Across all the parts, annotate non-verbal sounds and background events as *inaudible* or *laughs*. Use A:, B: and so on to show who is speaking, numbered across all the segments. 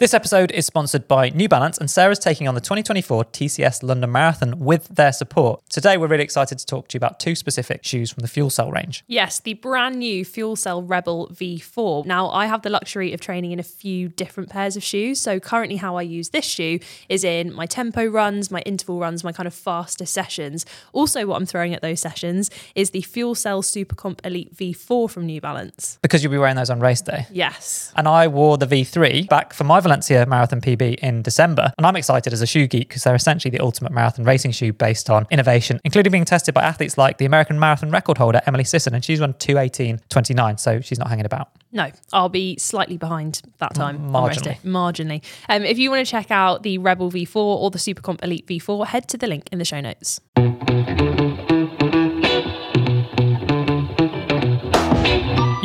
A: This episode is sponsored by New Balance, and Sarah's taking on the 2024 TCS London Marathon with their support. Today, we're really excited to talk to you about two specific shoes from the FuelCell range.
B: Yes, the brand new FuelCell Rebel V4. Now, I have the luxury of training in a few different pairs of shoes. So, currently, how I use this shoe is in my tempo runs, my interval runs, my kind of faster sessions. Also, what I'm throwing at those sessions is the FuelCell Supercomp Elite V4 from New Balance.
A: Because you'll be wearing those on race day.
B: Yes.
A: And I wore the V3 back for my Valencia Marathon PB in December. And I'm excited as a shoe geek because they're essentially the ultimate marathon racing shoe based on innovation, including being tested by athletes like the American marathon record holder, Emily Sisson. And she's run 218.29, so she's not hanging about.
B: No, I'll be slightly behind that time.
A: Marginally.
B: on race day. Marginally. Um, if you want to check out the Rebel V4 or the Supercomp Elite V4, head to the link in the show notes.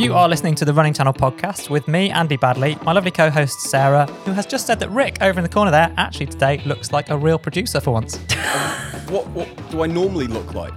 A: You are listening to the Running Channel podcast with me, Andy Baddeley, my lovely co host, Sarah, who has just said that Rick over in the corner there actually today looks like a real producer for once. *laughs*
C: What, what do I normally look like?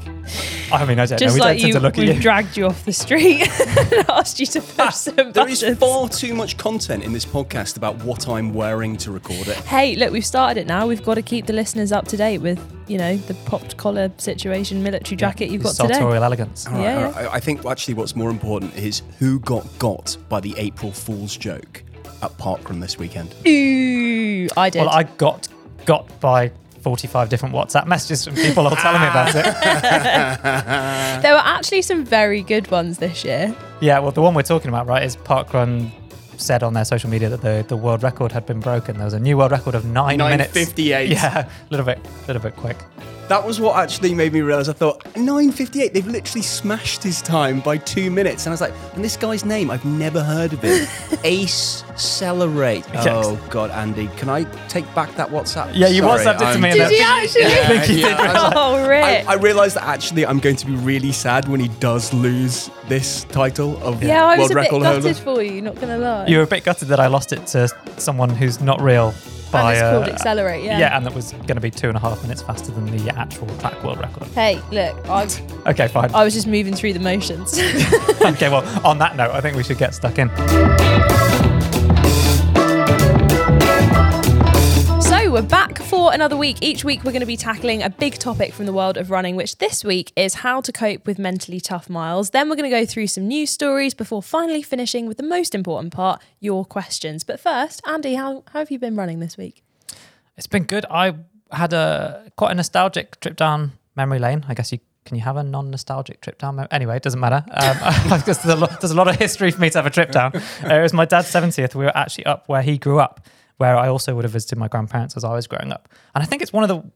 A: I mean, I don't know.
B: Just
A: We
B: like
A: don't tend
B: you,
A: to look at
B: we've
A: you.
B: dragged you off the street *laughs* and asked you to ah, push some
C: There is
B: buttons.
C: far too much content in this podcast about what I'm wearing to record it.
B: Hey, look, we've started it now. We've got to keep the listeners up to date with, you know, the popped collar situation, military jacket you've got today.
A: Sartorial elegance.
C: All right,
B: Yeah,
C: all right. I I think actually what's more important is who got got by the April Fool's joke at Parkrun this weekend.
B: Ooh, I did.
A: Well, I got got by 45 different WhatsApp messages from people all telling me about it. *laughs*
B: there were actually some very good ones this year.
A: Yeah, well, the one we're talking about, right, is Parkrun said on their social media that the, the world record had been broken. There was a new world record of nine minutes.
C: 9:58. *laughs*
A: Yeah, a little bit, a little bit quick.
C: That was what actually made me realise. I thought 9:58. They've literally smashed his time by two minutes, and I was like, and this guy's name I've never heard of him. *laughs* Ace Celerate.
A: Yes.
C: Oh God, Andy, can I take back that WhatsApp?
A: Yeah, you
C: Sorry,
A: WhatsApped it to me.
B: Did you actually?
A: I think you
C: Yeah,
A: did.
C: I was like- *laughs*
B: Oh,
C: I,
B: Rick.
C: I realised that actually I'm going to be really sad when he does lose this title of the world record.
B: yeah, I was
C: world
B: a bit
C: record
B: gutted
C: holder.
B: for you, not going to lie.
A: You were a bit gutted that I lost it to someone who's not real by
B: and it's
A: uh,
B: called Accelerate, yeah.
A: yeah, and that was going to be two and a half minutes faster than the actual track world record.
B: Hey, look, I, *laughs*
A: Okay, fine.
B: I was just moving through the motions. *laughs*
A: okay, well, on that note, I think we should get stuck in.
B: We're back for another week. Each week we're going to be tackling a big topic from the world of running, which this week is how to cope with mentally tough miles. Then we're going to go through some news stories before finally finishing with the most important part, your questions. But first, Andy, how, how have you been running this week?
A: It's been good. I had a quite a nostalgic trip down memory lane. I guess you can you have a non-nostalgic trip down? Mem- anyway, it doesn't matter. Um, *laughs* because there's, a lot, there's a lot of history for me to have a trip down. *laughs* Uh, it was my dad's 70th. We were actually up where he grew up, where I also would have visited my grandparents as I was growing up. And I think it's one of the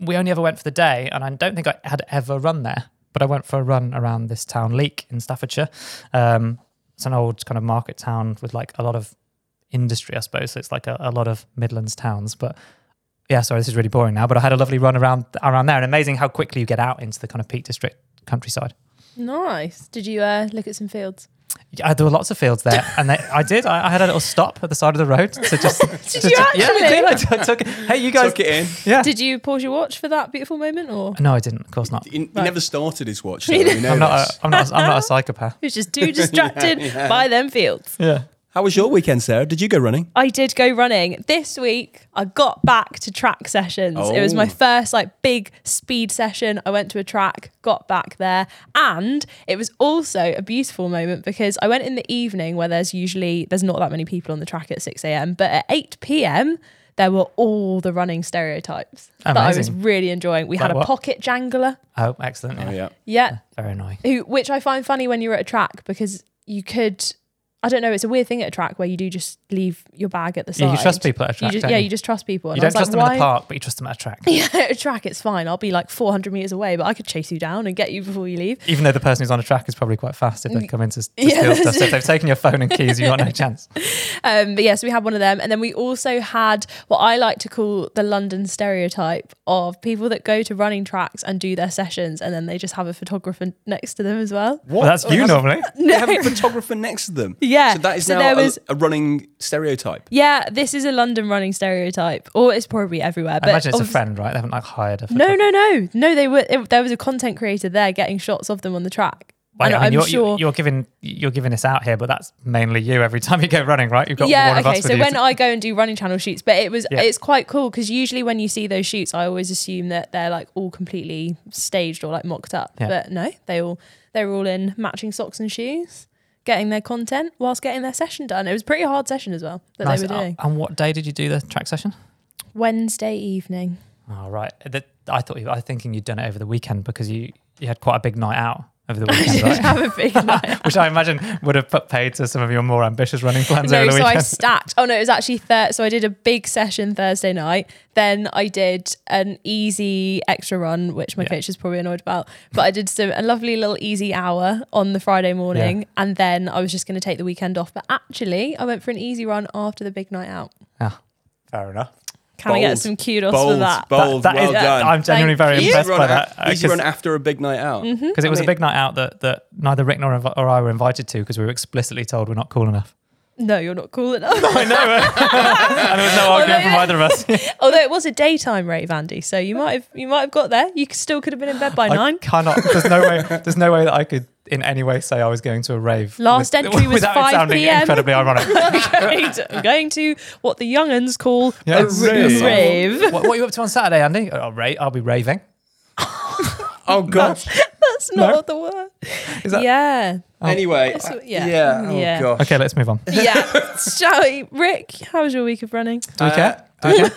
A: we only ever went for the day, and I don't think I had ever run there. But I went for a run around this town, Leek, in Staffordshire. Um, it's an old kind of market town with like a lot of industry, I suppose. So it's like a, a lot of Midlands towns. But yeah, sorry, this is really boring now. But I had a lovely run around around there, and amazing how quickly you get out into the kind of Peak District countryside.
B: Nice. Did you uh, look at some fields?
A: Yeah, there were lots of fields there, and they, I did. I, I had a little stop at the side of the road to just. *laughs*
B: Did
A: to-
B: you
A: to- Yeah, I did. I took- it. Hey, you guys.
C: Took it in.
A: Yeah.
B: Did you pause your watch for that beautiful moment, or
A: no, I didn't. Of course not.
C: He, he
B: Right.
C: never started his watch. So *laughs* we know
A: I'm not. A, I'm not. A, I'm not a psychopath.
B: he was just too distracted *laughs* by them fields?
A: Yeah.
C: How was your mm. weekend, Sarah? Did you go running?
B: I did go running this week. I got back to track sessions. It was my
C: Oh.
B: first like big speed session. I went to a track, got back there, and it was also a beautiful moment because I went in the evening where there's usually there's not that many people on the track at 6 a.m. But at 8 p.m. there were all the running stereotypes that I was really enjoying. We had a
A: what?
B: pocket jangler,
A: Oh, excellent. Yeah.
C: Oh yeah.
B: yeah,
A: Very annoying.
B: who which I find funny when you're at a track because you could I don't know, it's a weird thing at a track where you do just leave your bag at the side.
A: Yeah, you trust people at a track.
B: You just,
A: don't
B: yeah,
A: you?
B: you just trust people. And
A: You
B: I
A: don't
B: was
A: trust
B: like,
A: them in the
B: why-
A: park, but you trust them at a track. *laughs*
B: Yeah, at a track, it's fine. I'll be like 400 meters away, but I could chase you down and get you before you leave.
A: Even though the person who's on a track is probably quite fast if they come in to, to
B: Yeah,
A: steal stuff. So if they've taken your phone and keys, you've got no *laughs* chance.
B: Um, but yeah, so we had one of them. And then we also had what I like to call the London stereotype of people that go to running tracks and do their sessions and then they just have a photographer next to them as well.
C: What?
A: Well, that's
C: Oh,
A: you
C: has a-
A: normally.
C: They have a *laughs* photographer next to them.
B: Yeah,
C: So that is
B: so
C: now
B: there
C: a,
B: was-
C: a running stereotype.
B: Yeah, this is a London running stereotype, or it's probably everywhere.
A: I
B: But
A: imagine it's a friend, right? They haven't like hired a
B: No, no, no, no. They were. It, there was a content creator there getting shots of them on the track. And
A: I mean,
B: I'm
A: you're,
B: sure.
A: you're giving you're giving this out here, but that's mainly you every time you go running, right? You've got
B: yeah,
A: one of
B: okay.
A: us
B: So
A: with you
B: when
A: to-
B: I go and do running channel shoots, but it was
A: Yeah.
B: it's quite cool because usually when you see those shoots, I always assume that they're like all completely staged or like mocked up.
A: Yeah.
B: But no, they all they were all in matching socks and shoes, getting their content whilst getting their session done. It was a pretty hard session as well that
A: Nice.
B: they were doing.
A: Uh, And what day did you do the track session?
B: Wednesday evening.
A: Oh, right. That, I thought you, I was thinking you'd done it over the weekend because you, you had quite a big night out over the *laughs*
B: I
A: weekend, right?
B: have a big *laughs* night.
A: Which I imagine would have put paid to some of your more ambitious running plans
B: No,
A: over the
B: so I
A: weekend.
B: stacked. Oh no, it was actually thir- so I did a big session Thursday night. Then I did an easy extra run, which my
A: Yeah.
B: coach is probably annoyed about. But I did some a lovely little easy hour on the Friday morning, and then I was just going to take the weekend off. But actually, I went for an easy run after the big night out.
A: Ah, fair enough.
B: Can I get some kudos
C: bold,
B: for that?
C: bold,
A: That- that
C: well
A: is-
C: done.
A: I'm genuinely
B: Thank
A: very
B: you.
A: impressed
C: run
A: by
C: a-
A: that. uh,
C: easy run after a big night out.
B: Mm-hmm.
A: Because it
C: I
A: was
C: mean-
A: a big night out that, that neither Rick nor, or I were invited to because we were explicitly told we're not cool enough.
B: No, you're not cool enough. *laughs*
A: I know. *laughs* and there was no argument from either of us. *laughs*
B: Although it was a daytime rave, Andy, so you might have you might have got there. You still could have been in bed by
A: I
B: nine.
A: cannot. There's no way. There's no way that I could in any way say I was going to a rave.
B: Last entry was *laughs*
A: without it
B: 5
A: sounding
B: PM.
A: incredibly ironic. *laughs*
B: going, I'm going to what the younguns call
A: Yeah.
B: a rave.
C: Rave.
A: what, what are you up to on Saturday, Andy? I'll, ra- I'll be raving. *laughs*
C: Oh gosh.
B: That's not
A: No?
B: the word.
A: Is that-
B: yeah.
C: Anyway,
B: That's
C: uh,
B: yeah.
C: yeah. Oh
B: Yeah.
C: gosh.
A: Okay, let's move on.
B: Yeah. Shall we? Rick, how was your week of running?
A: Do we
C: Uh,
A: care? Do we care?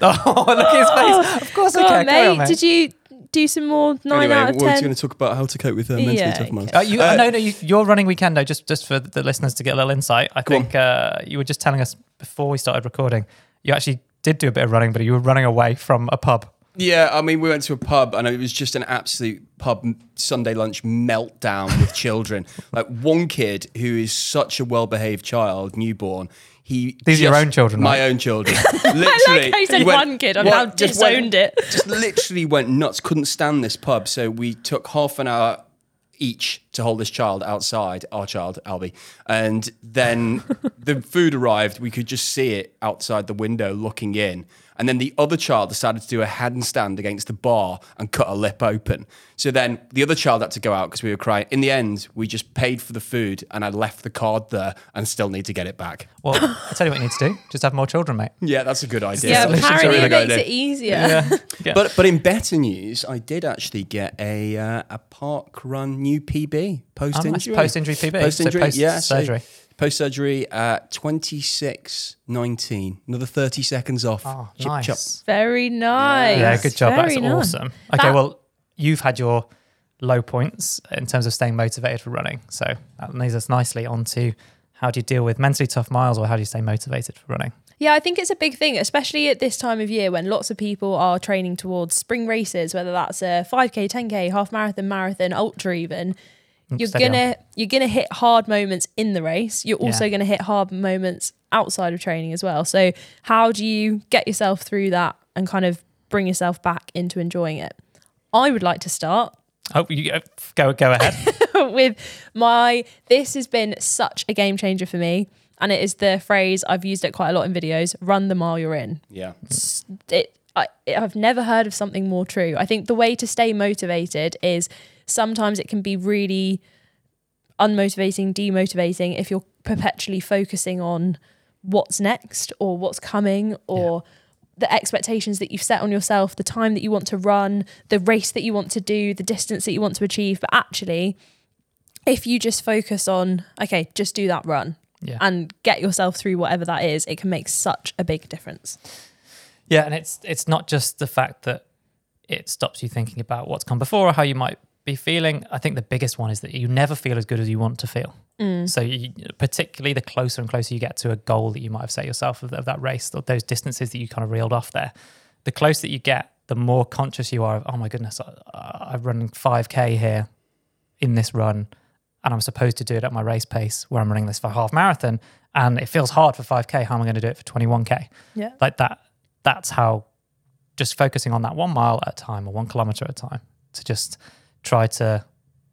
A: oh, look at his face. Of course I
B: Go
A: care.
B: on,
A: Carry
B: mate.
A: on, mate.
B: Did you do some more nine
C: Anyway,
B: out of
C: we're
B: ten?
C: going to talk about how to cope with uh, mentally
B: Yeah,
C: tough months.
A: Uh, you,
C: Uh,
A: no, no, you, your running weekend, though, just, just for the listeners to get a little insight. I think uh, you were just telling us before we started recording, you actually did do a bit of running, but you were running away from a pub.
C: Yeah, I mean, we went to a pub and it was just an absolute pub Sunday lunch meltdown with children. *laughs* Like one kid who is such a well-behaved child, newborn. He
A: These are your own children,
C: My
A: right?
C: own children. *laughs* Literally,
B: like how you said
C: went-
B: one kid, I've now
C: just went-
B: disowned it.
C: Just literally went nuts. Couldn't stand this pub, so we took half an hour each to hold this child outside, our child, Albie. And then *laughs* the food arrived. We could just see it outside the window looking in. And then the other child decided to do a handstand against the bar and cut her lip open. So then the other child had to go out because we were crying. In the end, we just paid for the food and I left the card there and still need to get it back.
A: Well, *laughs* I'll tell you what you need to do. Just have more children, mate.
C: Yeah, that's a good idea.
B: yeah,
A: solution's
B: apparently it makes it easier. *laughs*
A: Yeah.
C: But but in better news, I did actually get a uh, a park run new PB post
A: Oh, nice.
C: injury.
A: Post-injury PB,
C: Post injury, yeah.
A: post-surgery.
C: Post surgery at twenty six nineteen. Another thirty seconds off.
A: Oh,
C: Chip
A: nice.
C: chop.
B: Very nice.
A: Yeah, good job.
B: Very
A: That's
B: nice.
A: awesome. Okay,
B: That-
A: well, you've had your low points in terms of staying motivated for running. So that leads us nicely onto how do you deal with mentally tough miles or how do you stay motivated for running?
B: Yeah, I think it's a big thing, especially at this time of year when lots of people are training towards spring races, whether that's a 5k, 10k, half marathon, marathon, ultra even. You're
A: steady
B: gonna you're gonna hit hard moments in the race. You're also
A: Yeah.
B: gonna hit hard moments outside of training as well. So how do you get yourself through that and kind of bring yourself back into enjoying it? I would like to start
A: Oh, you go go, go ahead. *laughs*
B: with my this has been such a game changer for me and it is the phrase I've used it quite a lot in videos run the mile you're in
C: Yeah.
B: it, I, I've never heard of something more true. I think the way to stay motivated is sometimes it can be really unmotivating, demotivating if you're perpetually focusing on what's next or what's coming or the expectations that you've set on yourself, the time that you want to run, the race that you want to do, the distance that you want to achieve. But actually, if you just focus on, okay, just do that run
A: Yeah.
B: and get yourself through whatever that is, it can make such a big difference.
A: Yeah, and it's it's not just the fact that it stops you thinking about what's come before or how you might be feeling. I think the biggest one is that you never feel as good as you want to feel. Mm. So, you, particularly the closer and closer you get to a goal that you might have set yourself of, of that race, or those distances that you kind of reeled off there, the closer that you get, the more conscious you are of, oh my goodness, I, I've run 5K here in this run, and I'm supposed to do it at my race pace where I'm running this for half marathon, and it feels hard for 5K. How am I going to do it for 21K?
B: Yeah.
A: like that that's how just focusing on that one mile at a time or one kilometer at a time to just try to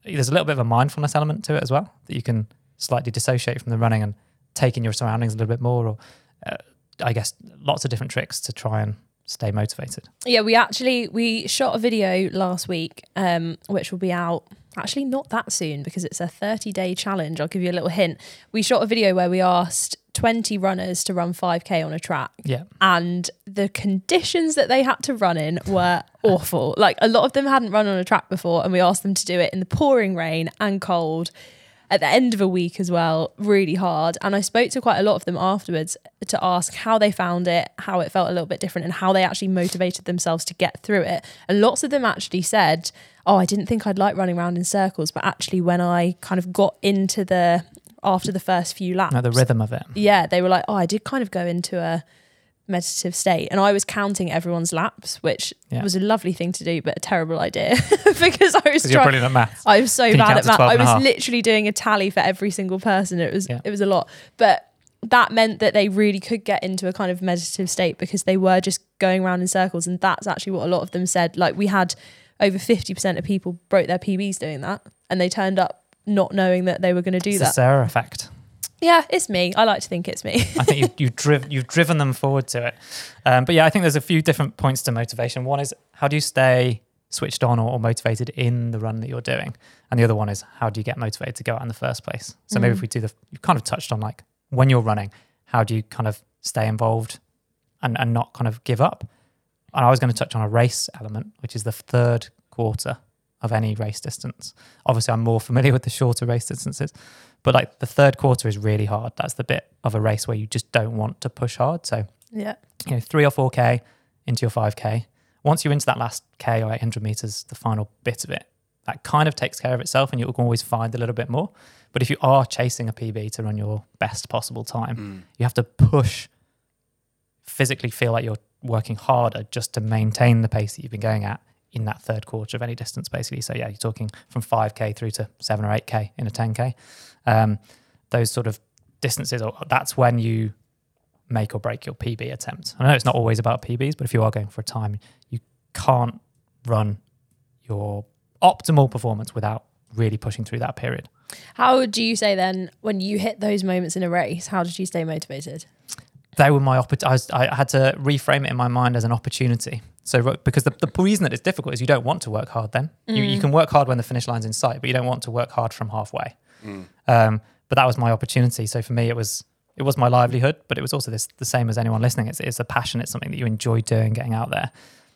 A: there's a little bit of a mindfulness element to it as well that you can slightly dissociate from the running and take in your surroundings a little bit more or uh, i guess lots of different tricks to try and stay motivated?
B: Yeah, we actually we shot a video last week, um, which will be out actually not that soon because it's a 30 day challenge. I'll give you a little hint. We shot a video where we asked 20 runners to run 5k on a track.
A: Yeah.
B: And the conditions that they had to run in were awful. Like a lot of them hadn't run on a track before, and we asked them to do it in the pouring rain and cold at the end of a week as well, really hard. And I spoke to quite a lot of them afterwards to ask how they found it, how it felt a little bit different, and how they actually motivated themselves to get through it. And lots of them actually said, Oh, I didn't think I'd like running around in circles, but actually, when I kind of got into the after the first few laps,
A: No, the rhythm of it.
B: yeah, they were like, Oh, I did kind of go into a meditative state. And I was counting everyone's laps, which
A: Yeah.
B: was a lovely thing to do, but a terrible idea *laughs* because I was trying.
A: brilliant at maths.
B: I was so
A: Can
B: bad at
A: to
B: math. I was literally doing a tally for every single person. It was
A: Yeah.
B: it was a lot. But that meant that they really could get into a kind of meditative state because they were just going around in circles. And that's actually what a lot of them said. Like we had over 50% of people broke their PBs doing that. And they turned up not knowing that they were going to do
A: It's the
B: that.
A: Sarah effect.
B: Yeah, it's me. I like to think it's me.
A: I think you've, you've, driv- you've driven them forward to it. Um, but yeah, I think there's a few different points to motivation. One is how do you stay switched on or, or motivated in the run that you're doing? And the other one is how do you get motivated to go out in the first place? So maybe if we do the, you've kind of touched on like when you're running, how do you kind of stay involved and, and not kind of give up? And I was going to touch on a race element, which is the third quarter of any race distance. Obviously, I'm more familiar with the shorter race distances, but like the third quarter is really hard. That's the bit of a race where you just don't want to push hard. So,
B: yeah.
A: you know, three or 4K into your 5K. Once you're into that last K or 800 meters, the final bit of it, that kind of takes care of itself and you'll always find a little bit more. But if you are chasing a PB to run your best possible time, hmm. you have to push, physically feel like you're working harder just to maintain the pace that you've been going at in that third quarter of any distance, basically. So, yeah, you're talking from 5K through to 7 or 8K in a 10K. Um, those sort of distances, or that's when you make or break your PB attempt. I know it's not always about PBs, but if you are going for a time, you can't run your optimal performance without really pushing through that period.
B: How do you say then when you hit those moments in a race? How did you stay motivated?
A: They were my oppor- I, I had to reframe it in my mind as an opportunity. So because the, the reason that it's difficult is you don't want to work hard then. You, you can work hard when the finish line's in sight, but you don't want to work hard from halfway. Um, but that was my opportunity. So for me, it was it was my livelihood, but it was also this the same as anyone listening. It's it's a passion. It's something that you enjoy doing, getting out there,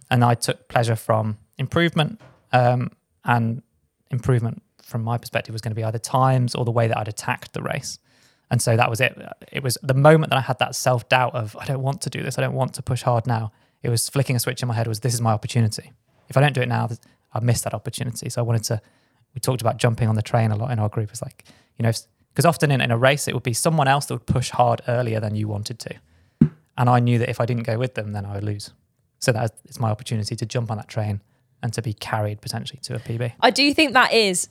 A: and I took pleasure from improvement. Um, and improvement from my perspective was going to be either times or the way that I'd attacked the race. And so that was it. It was the moment that I had that self doubt of, I don't want to do this. I don't want to push hard now. It was flicking a switch in my head was, this is my opportunity. If I don't do it now, I've missed that opportunity. So I wanted to, we talked about jumping on the train a lot in our group. It's like, you know, because often in, in a race, it would be someone else that would push hard earlier than you wanted to. And I knew that if I didn't go with them, then I would lose. So that is my opportunity to jump on that train and to be carried potentially to a PB.
B: I do think that is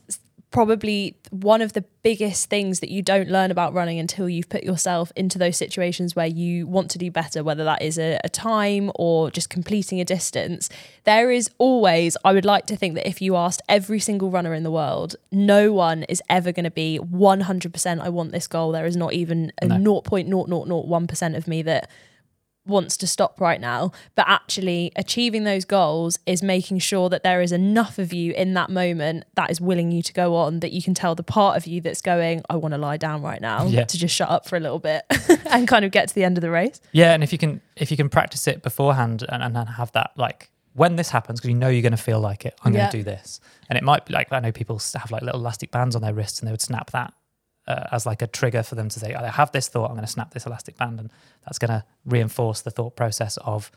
B: probably one of the biggest things that you don't learn about running until you've put yourself into those situations where you want to do better, whether that is a, a, time or just completing a distance. There is always, I would like to think that if you asked every single runner in the world, no one is ever going to be 100% I want this goal. There is not even a
A: No.
B: 0.0001% of me that wants to stop right now, but actually achieving those goals is making sure that there is enough of you in that moment that is willing you to go on, that you can tell the part of you that's going, I want to lie down right now,
A: Yeah.
B: to just shut up for a little bit *laughs* and kind of get to the end of the race.
A: Yeah, and if you can if you can practice it beforehand and, and then have that like when this happens because you know you're going to feel like it, I'm
B: Yeah.
A: going to do this, and it might be like I know people have like little elastic bands on their wrists and they would snap that uh, as like a trigger for them to say I have this thought, I'm going to snap this elastic band, and that's going to reinforce the thought process of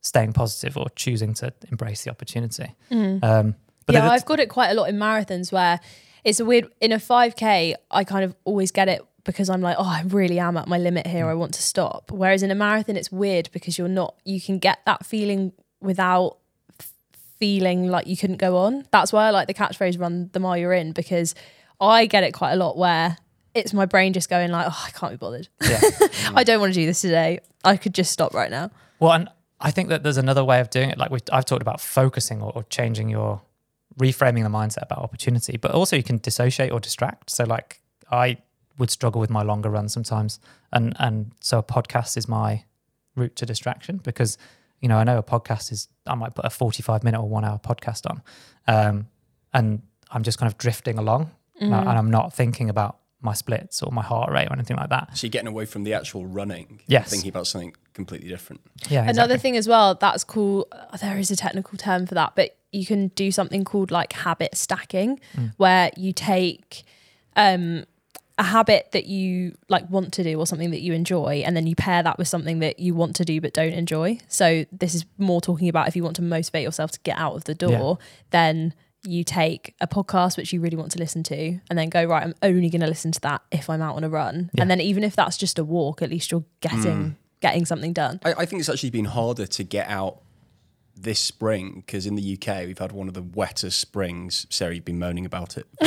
A: staying positive or choosing to embrace the opportunity. Um, but
B: yeah, I've got it quite a lot in marathons where it's a weird in a 5k I kind of always get it because I'm like, oh, I really am at my limit here. I want to stop. Whereas in a marathon, it's weird because you're not. You can get that feeling without feeling like you couldn't go on. That's why I like the catchphrase "run the mile you're in" because I get it quite a lot where it's my brain just going like, oh, I can't be bothered.
A: yeah. *laughs*
B: I don't want to do this today. I could just stop right now.
A: Well, and I think that there's another way of doing it. Like we I've talked about focusing or, or changing your, reframing the mindset about opportunity, but also you can dissociate or distract. So like I would struggle with my longer runs sometimes, and and so a podcast is my route to distraction because you know, I know a podcast is, I might put a 45 minute or one hour podcast on, um, and I'm just kind of drifting along uh, and I'm not thinking about my splits or my heart rate or anything like that.
C: So you're getting away from the actual running,
A: Yes.
C: thinking about something completely different.
A: Yeah.
B: Another thing as well, that's cool. uh, There is a technical term for that, but you can do something called like habit stacking,
A: Mm.
B: where you take um, a habit that you like want to do or something that you enjoy, and then you pair that with something that you want to do but don't enjoy. So this is more talking about if you want to motivate yourself to get out of the door, then you take a podcast which you really want to listen to and then go right i'm only going to listen to that if i'm out on a run.
A: Yeah.
B: and then even if that's just a walk at least you're getting mm. getting something done.
C: I, I think it's actually been harder to get out this spring because in the UK we've had one of the wettest springs. Sarah, you've been moaning about it for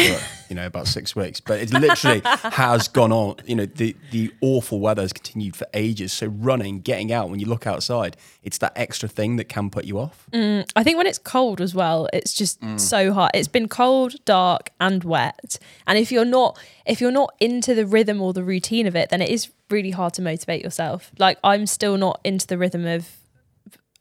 C: you know about six weeks, but it literally *laughs* has gone on. You know the the awful weather has continued for ages. So running, getting out when you look outside, it's that extra thing that can put you off.
B: Mm, I think when it's cold as well, it's just mm. so hot. It's been cold, dark, and wet. And if you're not if you're not into the rhythm or the routine of it, then it is really hard to motivate yourself. Like I'm still not into the rhythm of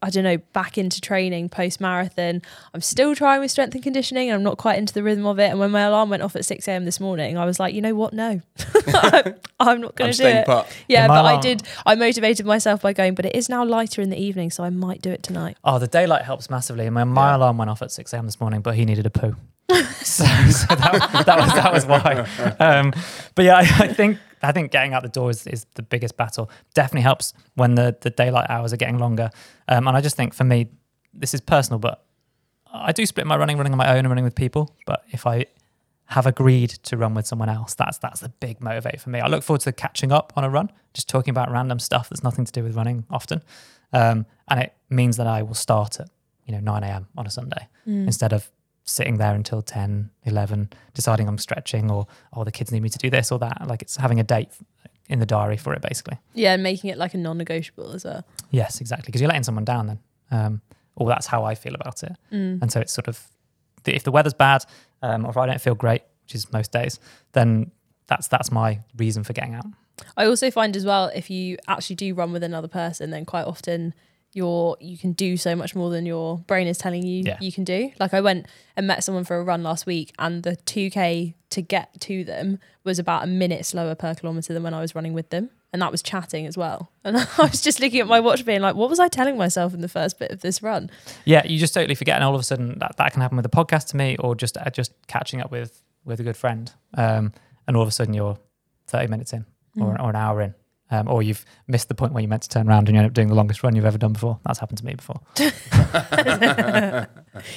B: I don't know, back into training post marathon. I'm still trying with strength and conditioning and I'm not quite into the rhythm of it. And when my alarm went off at 6 a.m. this morning, I was like, you know what? No, *laughs* I'm not going to do it.
C: put.
B: Yeah,
A: Yeah, my
B: but I did. I motivated myself by going, but it is now lighter in the evening, so I might do it tonight.
A: Oh, the daylight helps massively. I mean, my alarm went off at 6 a.m. this morning, but he needed a poo. *laughs* so, so that, that was that was why. *laughs* Um, but yeah, I, I think I think getting out the door is, is the biggest battle. Definitely helps when the, the daylight hours are getting longer. Um, and I just think for me, this is personal, but I do split my running, running on my own and running with people. But if I have agreed to run with someone else, that's that's the big motivator for me. I look forward to catching up on a run, just talking about random stuff that's nothing to do with running often. Um, and it means that I will start at, you know, 9 a.m. on a Sunday instead of sitting there until 10, 11, deciding I'm stretching or, oh, the kids need me to do this or that. Like it's having a date in the diary for it, basically.
B: Yeah, and making it like a non-negotiable as well.
A: Yes, exactly. Because you're letting someone down then. Um, or that's how I feel about it. And so it's sort of, if the weather's bad um, or if I don't feel great, which is most days, then that's that's my reason for getting out.
B: I also find as well if you actually do run with another person, then quite often you're you can do so much more than your brain is telling you
A: Yeah.
B: you can do. Like I went and met someone for a run last week, and the 2k to get to them was about a minute slower per kilometer than when I was running with them. And that was chatting as well. *laughs* And I was just looking at my watch, being like, "What was I telling myself in the first bit of this run?"
A: Yeah, you just totally forget, and all of a sudden that, that can happen with a podcast to me, or just uh, just catching up with with a good friend, um, and all of a sudden you're thirty minutes in, or, or an hour in, um, or you've missed the point where you meant to turn around and you end up doing the longest run you've ever done before. That's happened to me before. *laughs*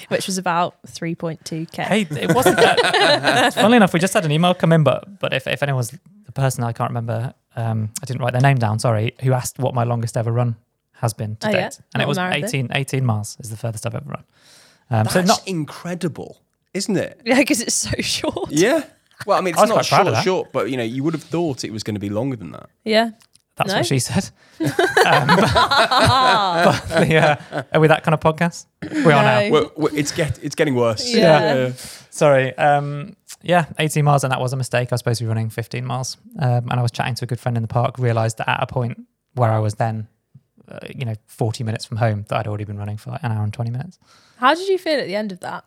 B: Which was about 3.2k.
A: Hey, it wasn't that. *laughs* funnily enough, we just had an email come in, but but if, if anyone's the person I can't remember, um, I didn't write their name down. Sorry, who asked what my longest ever run has been to
B: Oh,
A: date,
B: yeah?
A: and
B: Not
A: it was
B: marathon?
A: 18, 18 miles is the furthest I've ever run. Um,
C: That's
A: so not
C: incredible, isn't it?
B: Yeah, because it's so *laughs* short.
C: Yeah. Well, I mean, it's
A: was
C: not
A: quite proud of
C: short, short, but you know, you would have thought it was going to be longer than that.
B: Yeah.
A: That's
B: No?
A: what she said. um, *laughs* but, but the, uh, are we that kind of podcast? We are now.
B: No.
C: Well, well, it's get it's getting worse.
B: Yeah.
A: Sorry. Um, yeah, 18 miles, and that was a mistake. I was supposed to be running 15 miles. Um, and I was chatting to a good friend in the park, realized that at a point where I was then, uh, you know, 40 minutes from home, that I'd already been running for like an hour and 20 minutes.
B: How did you feel at the end of that?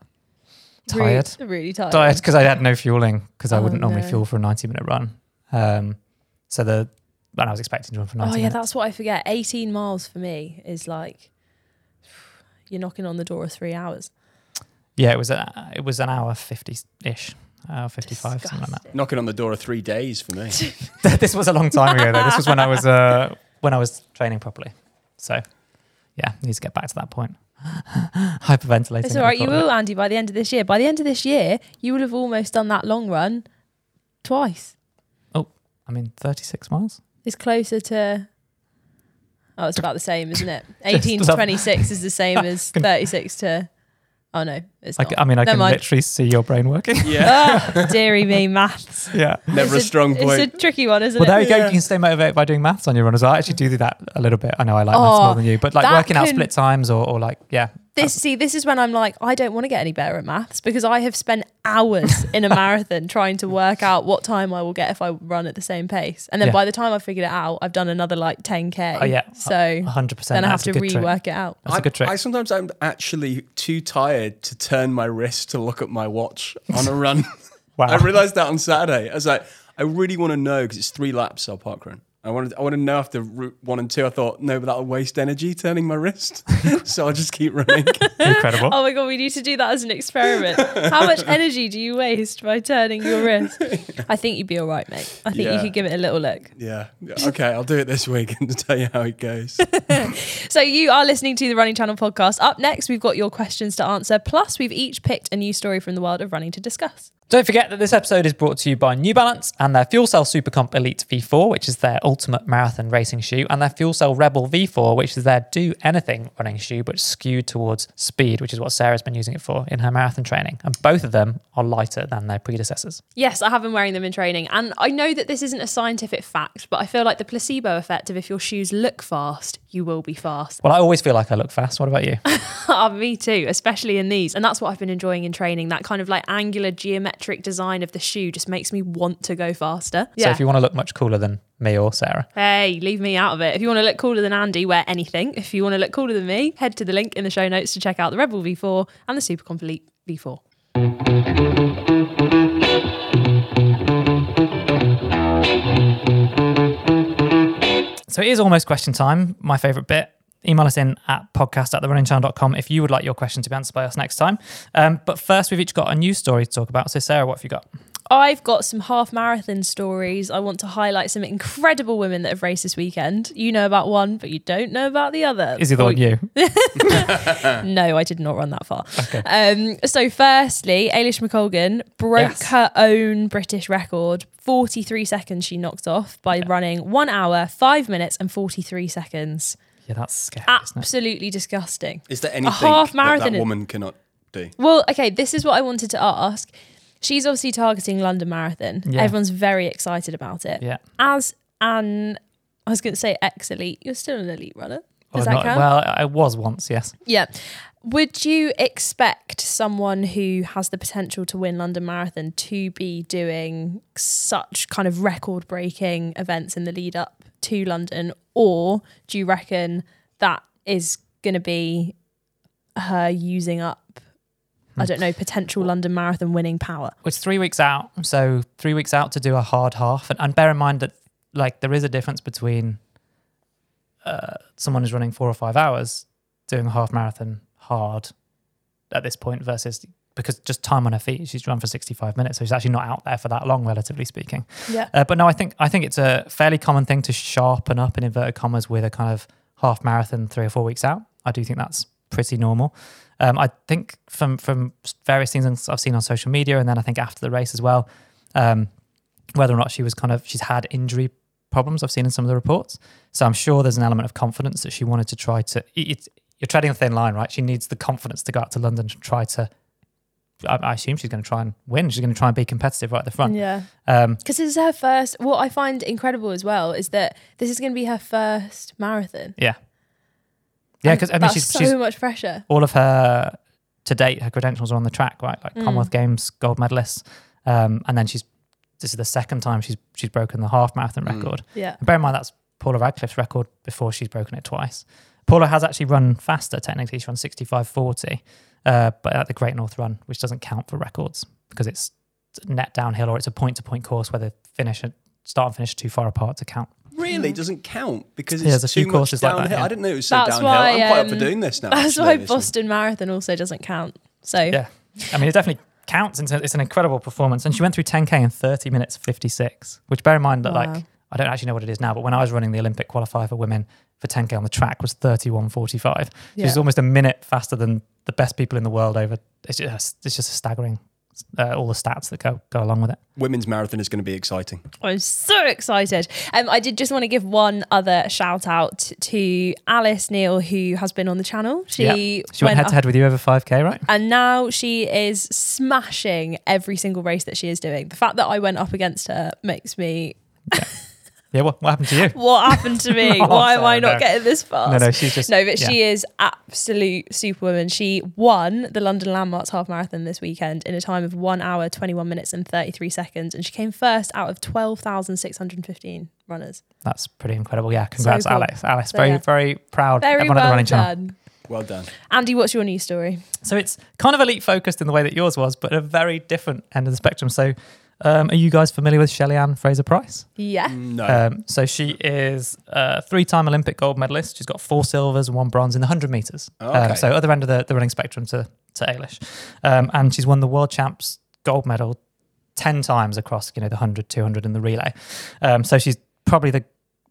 A: Tired.
B: Really, really tired.
A: Tired because I had no fueling because I
B: Oh,
A: wouldn't normally
B: no.
A: fuel for a 90 minute run. Um, so the, and I was expecting to run for 90
B: Oh yeah,
A: minutes.
B: that's what I forget. 18 miles for me is like you're knocking on the door of three hours.
A: Yeah, it was a, it was an hour 50 ish, hour 55, something like that.
C: Knocking on the door of three days for me. *laughs* *laughs*
A: this was a long time ago though. This was when I was uh, when I was training properly. So yeah, need to get back to that point. Hyperventilating.
B: It's all right. You will, Andy, by the end of this year. By the end of this year, you will have almost done that long run twice.
A: Oh, I mean, 36 miles.
B: It's closer to. Oh, it's about the same, isn't it? *laughs* 18 to 26 is the same *laughs* as 36 to. Oh no, it's
A: I,
B: not.
A: c- I mean, I
B: Never
A: can
B: mind.
A: literally see your brain working.
C: Yeah.
B: Oh, dearie me, maths. *laughs*
A: yeah.
C: Never a strong point.
B: It's a tricky one, isn't it?
A: Well, there you go.
C: Yeah.
A: You can stay motivated by doing maths on your run as well. I actually do that a little bit. I know I like maths
B: Oh,
A: more than you, but like
B: that
A: working out split times or, or like, yeah,
B: This see, this is when I'm like, I don't want to get any better at maths because I have spent hours in a *laughs* marathon trying to work out what time I will get if I run at the same pace. And then
A: Yeah.
B: by the time I figured it out, I've done another like 10k.
A: Oh, yeah.
B: So
A: 100%.
B: then I have to
A: good trick.
B: rework it out.
A: That's a
C: I-
A: good trick.
C: I sometimes I'm actually too tired to turn my wrist to look at my watch *laughs* on a run.
A: Wow.
C: I realized that on Saturday. I was like, I really want to know because it's three laps of parkrun. I wanted, I want to know after route one and two. I thought, no, but that'll waste energy turning my wrist, *laughs* so I'll just keep running.
A: Incredible.
B: Oh my god, we need to do that as an experiment. How much *laughs* energy do you waste by turning your wrist? *laughs* I think you'd be all right, mate. I think you could give it a little look.
C: yeah, okay, I'll do it this week and tell you how it goes.
B: So you are listening to the Running Channel podcast. Up next, we've got your questions to answer. Plus, we've each picked a new story from the world of running to discuss.
A: Don't forget that this episode is brought to you by New Balance and their FuelCell Supercomp Elite V4, which is their ultimate marathon racing shoe, and their FuelCell Rebel V4, which is their do anything running shoe, but skewed towards speed, which is what Sarah's been using it for in her marathon training. And both of them are lighter than their predecessors.
B: Yes, I have been wearing them in training. And I know that this isn't a scientific fact, but I feel like the placebo effect of if your shoes look fast, you will be fast.
A: Well, I always feel like I look fast. What about you? *laughs*
B: Ah, Me too, especially in these. And that's what I've been enjoying in training. That kind of like angular geometric design of the shoe just makes me want to go faster. Yeah.
A: So if you want to look much cooler than me or Sarah,
B: Hey, leave me out of it. If you want to look cooler than Andy, wear anything. If you want to look cooler than me, head to the link in the show notes to check out the Rebel V4 and the Supercomp Elite V4.
A: So it is almost question time, my favourite bit. Email us in at podcast at therunningchannel.com if you would like your question to be answered by us next time. Um, but first, we've each got a news story to talk about. So, Sarah, what have you got?
B: I've got some half marathon stories. I want to highlight some incredible women that have raced this weekend. You know about one, but you don't know about the other.
A: Is it the one you? *laughs*
B: No, I did not run that far. Um, so, firstly, Eilish McColgan broke
A: Yes.
B: her own British record. 43 seconds she knocked off by running one hour, five minutes, and 43 seconds.
A: Yeah, that's scary, isn't it?
B: Absolutely disgusting.
C: Is there anything
B: half marathon
C: that
B: in-
C: woman cannot do?
B: Well, okay, this is what I wanted to ask. She's obviously targeting London Marathon.
A: Yeah.
B: Everyone's very excited about it.
A: Yeah.
B: As an, I was going to say ex elite, you're still an elite runner.
A: Well,
B: Does that
A: not-
B: count?
A: well, I was once, yes.
B: Yeah. Would you expect someone who has the potential to win London Marathon to be doing such kind of record breaking events in the lead up to London? Or do you reckon that is going to be her using up, I don't know, potential London Marathon winning power?
A: It's three weeks out. So, three weeks out to do a hard half. And, and bear in mind that, like, there is a difference between uh, someone who's running four or five hours doing a half marathon hard at this point versus because just time on her feet, she's run for 65 minutes. So she's actually not out there for that long, relatively speaking.
B: Yeah.
A: Uh, but no, I think I think it's a fairly common thing to sharpen up in inverted commas with a kind of half marathon three or four weeks out. I do think that's pretty normal. Um, I think from from various things I've seen on social media, and then I think after the race as well, um, whether or not she was kind of she's had injury problems I've seen in some of the reports. So I'm sure there's an element of confidence that she wanted to try to. it- It's, you're treading a thin line, right? She needs the confidence to go out to London to try to. I, I assume she's going to try and win. She's going to try and be competitive right at the front.
B: Yeah.
A: Um,
B: Because this is her first. What I find incredible as well is that this is going to be her first marathon.
A: Yeah. Yeah, because I mean,
B: that's
A: she's,
B: so
A: she's
B: much pressure.
A: all of her to date, her credentials are on the track, right? Like Commonwealth Games gold medalist, um, and then she's this is the second time she's she's broken the half marathon record.
B: Yeah.
A: And bear in mind that's Paula Radcliffe's record before she's broken it twice. Paula has actually run faster technically. She run 65.40, uh, but at the Great North Run, which doesn't count for records because it's net downhill or it's a point to point course where the finish and start and finish are too far apart to count.
C: Really doesn't count because
A: Yeah,
C: it's
A: there's a few
C: too much
A: courses like
C: downhill.
A: that, yeah.
C: I didn't know it was so
B: That's
C: downhill.
B: why,
C: I'm quite up for
B: um,
C: doing this now.
B: That's
C: actually,
B: why
C: this one.
B: Boston Marathon also doesn't count. So
A: Yeah. I mean, it definitely counts. It's, it's an incredible performance. And she went through 10K in 30 minutes 56, which bear in mind that,
B: Wow.
A: like, I don't actually know what it is now, but when I was running the Olympic qualifier for women for 10K on the track was 31.45.
B: Yeah.
A: She's almost a minute faster than the best people in the world over. It's just, it's just staggering, uh, all the stats that go, go along with it.
C: Women's marathon is going to be exciting.
B: I'm so excited. Um, I did just want to give one other shout out to Alice Neal, who has been on the channel. She,
A: Yeah. She went head to head with you over 5K, right?
B: and now she is smashing every single race that she is doing. The fact that I went up against her makes me
A: Yeah, *laughs* what, what happened to you?
B: What happened to me? *laughs*
A: Oh,
B: Why am I not
A: no.
B: getting this fast?
A: No, no, she's just
B: No, but
A: yeah.
B: she is absolute superwoman. She won the London Landmarks half marathon this weekend in a time of one hour, 21 minutes, and 33 seconds. And she came first out of 12,615 runners.
A: That's pretty incredible. Yeah, congrats,
B: cool.
A: Alex. Alice,
B: So,
A: very,
B: yeah.
A: very proud.
B: Very
A: Everyone at the
B: well
A: running channel.
B: done.
C: Well done.
B: Andy, what's your news story?
A: So it's kind of elite focused in the way that yours was, but a very different end of the spectrum. So, um, are you guys familiar with Shelly-Ann Fraser-Pryce?
B: Yeah.
C: No.
A: Um, so she is a three-time Olympic gold medalist. She's got four silvers and one bronze in the hundred meters.
C: Oh, okay.
A: Um, so other end of the, the running spectrum to to Eilish, um, and she's won the world champs gold medal ten times across you know the 100, 200 and the relay. Um, so she's probably the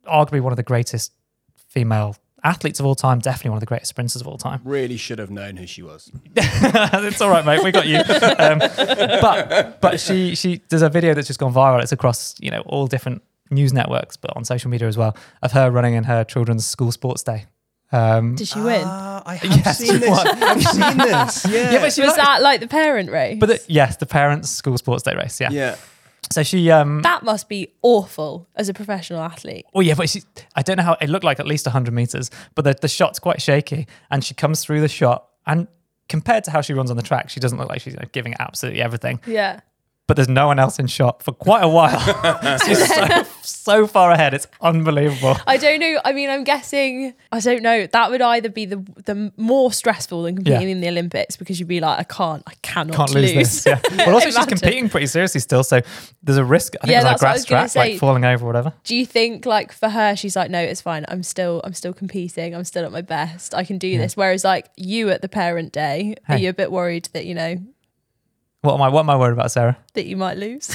A: arguably one of the greatest female athletes of all time. Definitely one of the greatest sprinters of all time. *laughs*
C: really should have known who she was.
A: it's all right, mate. We got you. Um, but but she she there's a video that's just gone viral. It's across you know all different news networks, but on social media as well, of her running in her children's school sports day. Um,
B: Did she win?
C: Ah, I have
A: Yes,
C: seen
A: she
C: this.
A: won.
C: I've seen this. Yeah. *laughs*
A: yeah, but she
B: Was
A: like-
B: that like the parent race?
A: But the, yes, the parents' school sports day race. Yeah.
C: yeah.
A: So she um.
B: that must be awful as a professional athlete.
A: Oh yeah, but she. I don't know how it looked like at least hundred meters, but the the shot's quite shaky, and she comes through the shot, and compared to how she runs on the track, she doesn't look like she's you know, giving absolutely everything.
B: Yeah.
A: But there's no one else in shot for quite a while. *laughs* *laughs* She's so, so far ahead. It's unbelievable.
B: I don't know. I mean, I'm guessing. I don't know. That would either be the the more stressful than competing
A: Yeah.
B: in the Olympics because you'd be like, I can't, I cannot
A: Can't
B: lose.
A: lose this. Yeah. Well, also *laughs* she's competing pretty seriously still, so there's a risk. I think
B: Yeah,
A: it's on a
B: that's what I
A: grass
B: was gonna
A: track,
B: say.
A: like falling over or whatever.
B: Do you think like for her, she's like, no, it's fine. I'm still, I'm still competing. I'm still at my best. I can do this. Whereas like you at the parent day, are you a bit worried that you know
A: What am I? What am I worried about, Sarah?
B: that you might lose *laughs*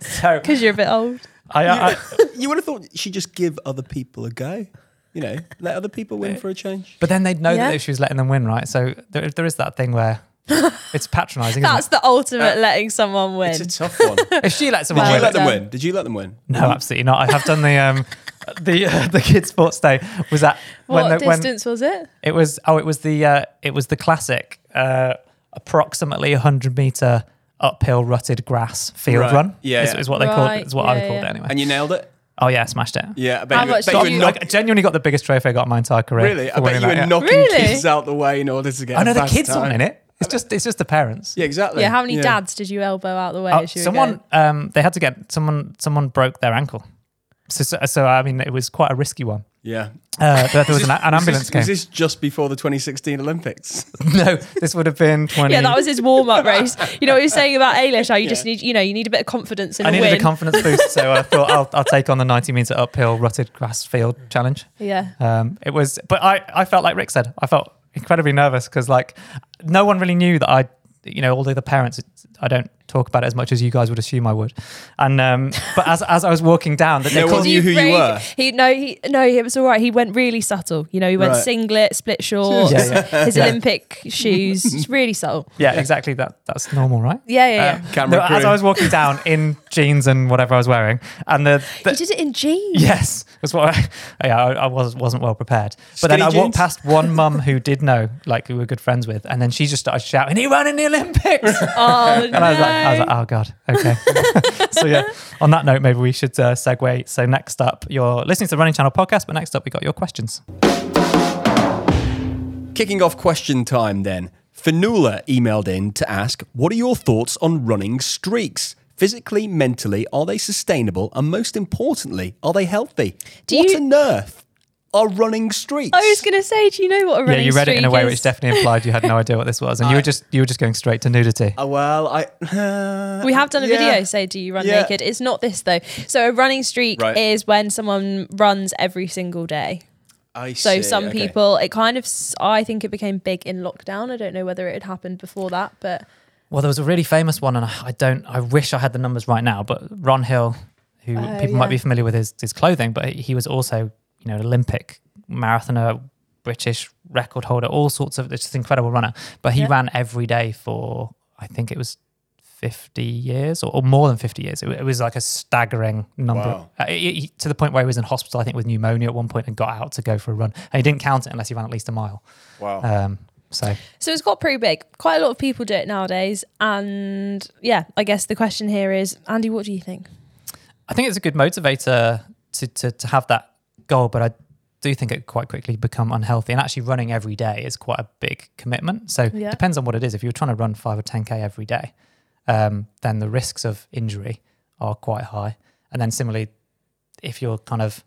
A: So *laughs*
B: because you're a bit old?
A: I, I,
C: You would have thought she'd just give other people a go. You know, let other people win for a change.
A: but then they'd know
B: Yeah.
A: that if she was letting them win, right? So there, there is that thing where *laughs* it's patronising. Isn't
B: That's the ultimate letting someone win.
C: It's a tough one. Did?
A: If she lets
C: you
A: someone
B: Well
A: win,
C: let them
B: done.
C: win? Did you let them win?
A: no, absolutely not. I have done the um, the uh, the kids sports day was that
B: what
A: when the, when
B: distance was it?
A: It was oh, it was the uh, it was the classic uh, approximately hundred meter uphill rutted grass field
C: Right.
A: run.
C: Yeah,
A: is,
C: yeah.
A: is what they called
B: Right,
A: it. Is what I
B: yeah,
A: called
B: yeah.
A: it anyway.
C: And you nailed it?
A: oh yeah, I smashed it.
C: Yeah. I bet
B: How
C: you,
B: much
C: bet you
B: you-
C: were knock-
A: Like, genuinely got the biggest trophy I got in my entire career.
C: Really? I
A: for
C: bet
A: winning
C: you were
A: that, yeah.
C: knocking
B: Really?
C: kids out the way in order to get
A: I know the
C: fast
A: kids
C: time.
A: aren't in it. It's just it's just the parents.
C: Yeah, exactly.
B: Yeah, how many
C: Yeah.
B: dads did you elbow out the way?
A: Oh,
B: as you
A: someone um they had to get someone someone broke their ankle. So, so, so I mean it was quite a risky one.
C: Yeah.
A: Uh, there, there was an, an
C: Was
A: ambulance
C: this,
A: came.
C: was this just before the 2016 Olympics? *laughs*
A: no, this would have been twenty.
B: Yeah, that was his warm up race. You know what he was saying about Eilish? How you just need, you know, you need a bit of confidence in
A: I
B: a
A: needed
B: win.
A: a confidence boost, so I *laughs* thought I'll, I'll take on the 90 meter uphill rutted grass field challenge.
B: yeah.
A: Um, it was, but I, I felt like Rick said, I felt incredibly nervous because like no one really knew that I, you know, all the other parents, I don't talk about it as much as you guys would assume I would. And um, but as as I was walking down, that they
C: No
A: called
C: one
A: you.
C: knew who you were.
B: He no, he no, it was all right. He went really subtle. You know, he went
C: Right.
B: singlet, split shorts,
A: Yeah, yeah.
B: his
A: Yeah.
B: Olympic shoes. *laughs* It's really subtle.
A: Yeah, exactly. That that's normal, right?
B: Yeah, yeah, yeah.
A: Um,
C: Camera
A: no, as. I was walking down in jeans and whatever I was wearing, and the, the
B: he did it in jeans.
A: Yes, that's what I, yeah, I, I was wasn't well prepared. But then
C: Skinny
A: I
C: jeans?
A: walked past one mum who did know, like who we were good friends with, and then she just started shouting, "He ran in the Olympics!" *laughs*
B: Oh
A: and I was like, I was like, "Oh god, okay." *laughs* so yeah, on that note, maybe we should uh, segue. So next up, you're listening to the Running Channel podcast, but next up, we got your questions.
C: Kicking off question time then. Fanula emailed in to ask, What are your thoughts on running streaks? Physically, mentally, are they sustainable? And most importantly, are they healthy?
B: Do
C: what
B: you-
C: on earth are running streaks?
B: I was gonna say, do you know what a running streak is?
A: Yeah, you read it in a way
B: is?
A: which definitely implied you had no idea what this was, and you *laughs* were just you were just going straight to nudity.
C: Uh, well, I. *laughs* *laughs*
B: We have done a
C: Yeah.
B: video say do you run
C: Yeah.
B: naked? It's not this though. So a running streak
C: Right.
B: is when someone runs every single day.
C: I see.
B: So
C: see,
B: some
C: okay.
B: people it kind of I think it became big in lockdown. I don't know whether it had happened before that, but
A: Well, there was a really famous one, and I I don't. I wish I had the numbers right now, but Ron Hill, who
B: Oh,
A: people might be familiar with his his clothing, but he was also you know an Olympic marathoner, British record holder, all sorts of it's just incredible runner. But he
B: Yeah.
A: ran every day for I think it was. 50 years or, or more than 50 years. It, it was like a staggering number
C: Wow.
A: uh, he- he- to the point where he was in hospital, I think, with pneumonia at one point and got out to go for a run. And he didn't count it unless he ran at least a mile.
C: Wow.
A: Um, so,
B: so it's got pretty big. Quite a lot of people do it nowadays. And yeah, I guess the question here is, Andy, what do you think?
A: I think it's a good motivator to, to, to have that goal, but I do think it quite quickly become unhealthy. And actually, running every day is quite a big commitment. So
B: Yeah.
A: it depends on what it is. If you're trying to run five or 10K every day, um, then the risks of injury are quite high. And then similarly, if you're kind of,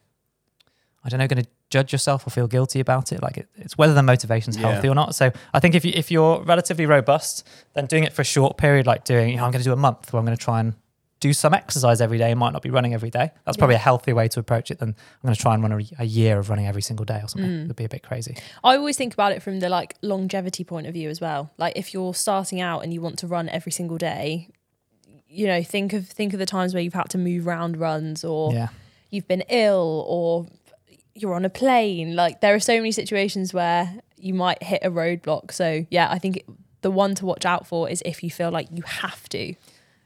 A: I don't know, going to judge yourself or feel guilty about it, like it, it's whether the motivation's
C: Yeah.
A: healthy or not. So I think if you if you're relatively robust, then doing it for a short period, like doing, you know, I'm going to do a month where I'm going to try and do some exercise every day, might not be running every day. That's probably a healthier way to approach it than I'm going to try and run a, a year of running every single day or something.
B: Mm.
A: It'd be a bit crazy.
B: I always think about it from the like longevity point of view as well. Like if you're starting out and you want to run every single day, you know, think of think of the times where you've had to move round runs or
A: Yeah.
B: you've been ill or you're on a plane. Like there are so many situations where you might hit a roadblock. So yeah, I think the one to watch out for is if you feel like you have to.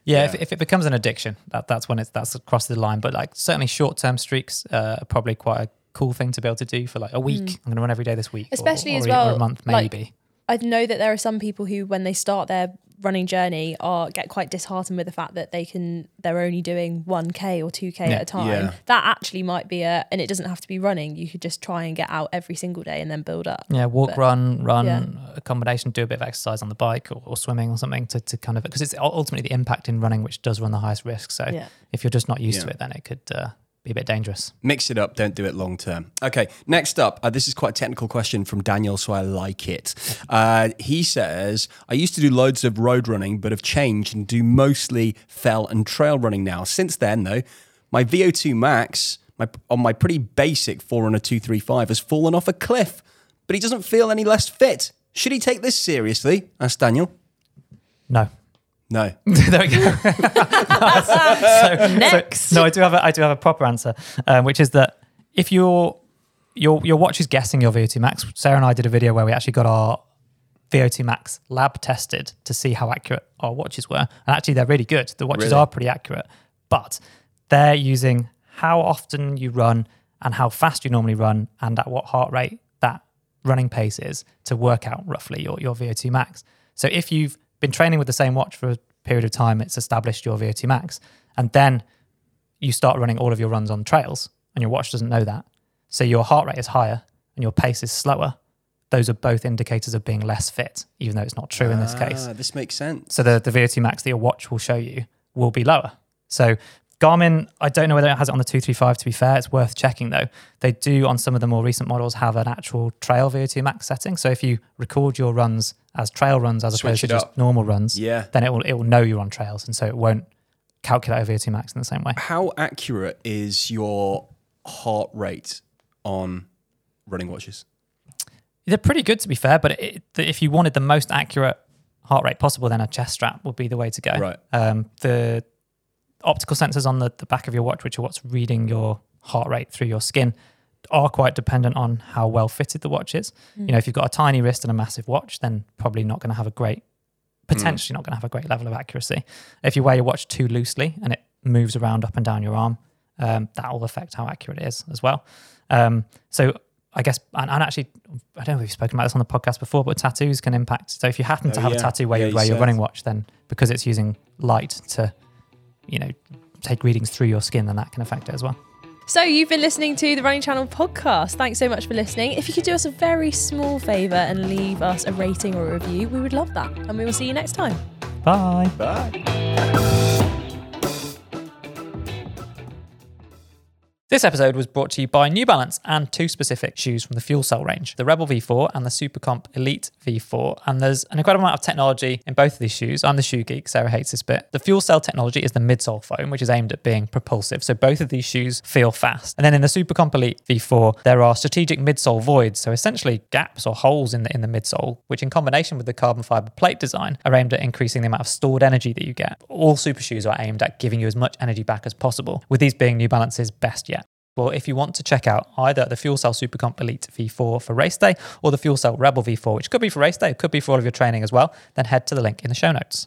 A: Yeah, If,
C: Yeah.
A: if it becomes an addiction, that, that's when it's that's across the line. But like certainly short term streaks uh, are probably quite a cool thing to be able to do for like a week. I'm going to run every day this week,
B: Mm. Especially
A: or,
B: as
A: a- or
B: well,
A: a month
B: like-
A: maybe.
B: I know that there are some people who, when they start their running journey, are get quite disheartened with the fact that they can they're only doing one k or two k
A: Yeah.
B: at a time.
C: Yeah.
B: That actually might be a, and it doesn't have to be running. You could just try and get out every single day and then build up.
A: Yeah, walk,
B: But-
A: run, run,
B: yeah.
A: a combination, do a bit of exercise on the bike or, or swimming or something to, to kind of, because it's ultimately the impact in running which does run the highest risk. So
B: Yeah.
A: if you're just not used to it, then it could uh, be a bit dangerous.
C: Mix it up, don't do it long term. Okay, next up, uh, this is quite a technical question from Daniel, so I like it. Uh, he says, I used to do loads of road running, but have changed and do mostly fell and trail running now. Since then, though, my VO2 max my, on my pretty basic Forerunner 235 has fallen off a cliff, but he doesn't feel any less fit. Should he take this seriously? asked Daniel.
A: No.
C: No. *laughs*
A: there we go. so,
B: Next.
A: so- no, I do have a, I do have a proper answer, um, which is that if your your your watch is guessing your VO2 max, Sarah and I did a video where we actually got our VO2 max lab tested to see how accurate our watches were, and actually they're really good. The watches
C: Really?
A: are pretty accurate, but they're using how often you run and how fast you normally run and at what heart rate that running pace is to work out roughly your, your VO2 max. So if you've been training with the same watch for a period of time, it's established your VO2 max, and then you start running all of your runs on trails and your watch doesn't know that. So your heart rate is higher and your pace is slower. Those are both indicators of being less fit, even though it's not true in this case.
C: Ah, this makes sense.
A: So the, the VO2 max that your watch will show you will be lower. So Garmin, I don't know whether it has it on the 235 to be fair. It's worth checking though. They do on some of the more recent models have an actual trail VO2 max setting. So if you record your runs as trail runs as
C: Switch
A: opposed to just
C: up.
A: normal runs,
C: Yeah.
A: then it will it will know you're on trails and so it won't calculate a VO2 max in the same way.
C: How accurate is your heart rate on running watches?
A: They're pretty good to be fair, but it, if you wanted the most accurate heart rate possible, then a chest strap would be the way to go.
C: Right.
A: Um, the optical sensors on the, the back of your watch, which are what's reading your heart rate through your skin, are quite dependent on how well fitted the watch is. You know, if you've got a tiny wrist and a massive watch, then probably not going to have a great, potentially not going to have a great level of accuracy. If you wear your watch too loosely and it moves around up and down your arm, um, that will affect how accurate it is as well. Um, so I guess, and, and actually, I don't know if we've spoken about this on the podcast before, but tattoos can impact. So if you happen to
C: Oh,
A: have
C: yeah.
A: a tattoo where
C: Yeah,
A: you wear your running watch, then because it's using light to, you know, take readings through your skin, then that can affect it as well.
B: So you've been listening to the Running Channel podcast. Thanks so much for listening. If you could do us a very small favour and leave us a rating or a review, we would love that. And we will see you next time.
A: Bye.
C: Bye.
A: This episode was brought to you by New Balance and two specific shoes from the FuelCell range, the Rebel V4 and the Supercomp Elite V4. And there's an incredible amount of technology in both of these shoes. I'm the shoe geek, Sarah hates this bit. The FuelCell technology is the midsole foam, which is aimed at being propulsive. So both of these shoes feel fast. And then in the Supercomp Elite V4, there are strategic midsole voids, so essentially gaps or holes in the in the midsole, which in combination with the carbon fiber plate design are aimed at increasing the amount of stored energy that you get. All super shoes are aimed at giving you as much energy back as possible, with these being New Balance's best yet. Well, if you want to check out either the FuelCell Supercomp Elite V4 for race day or the FuelCell Rebel V4, which could be for race day, it could be for all of your training as well, then head to the link in the show notes.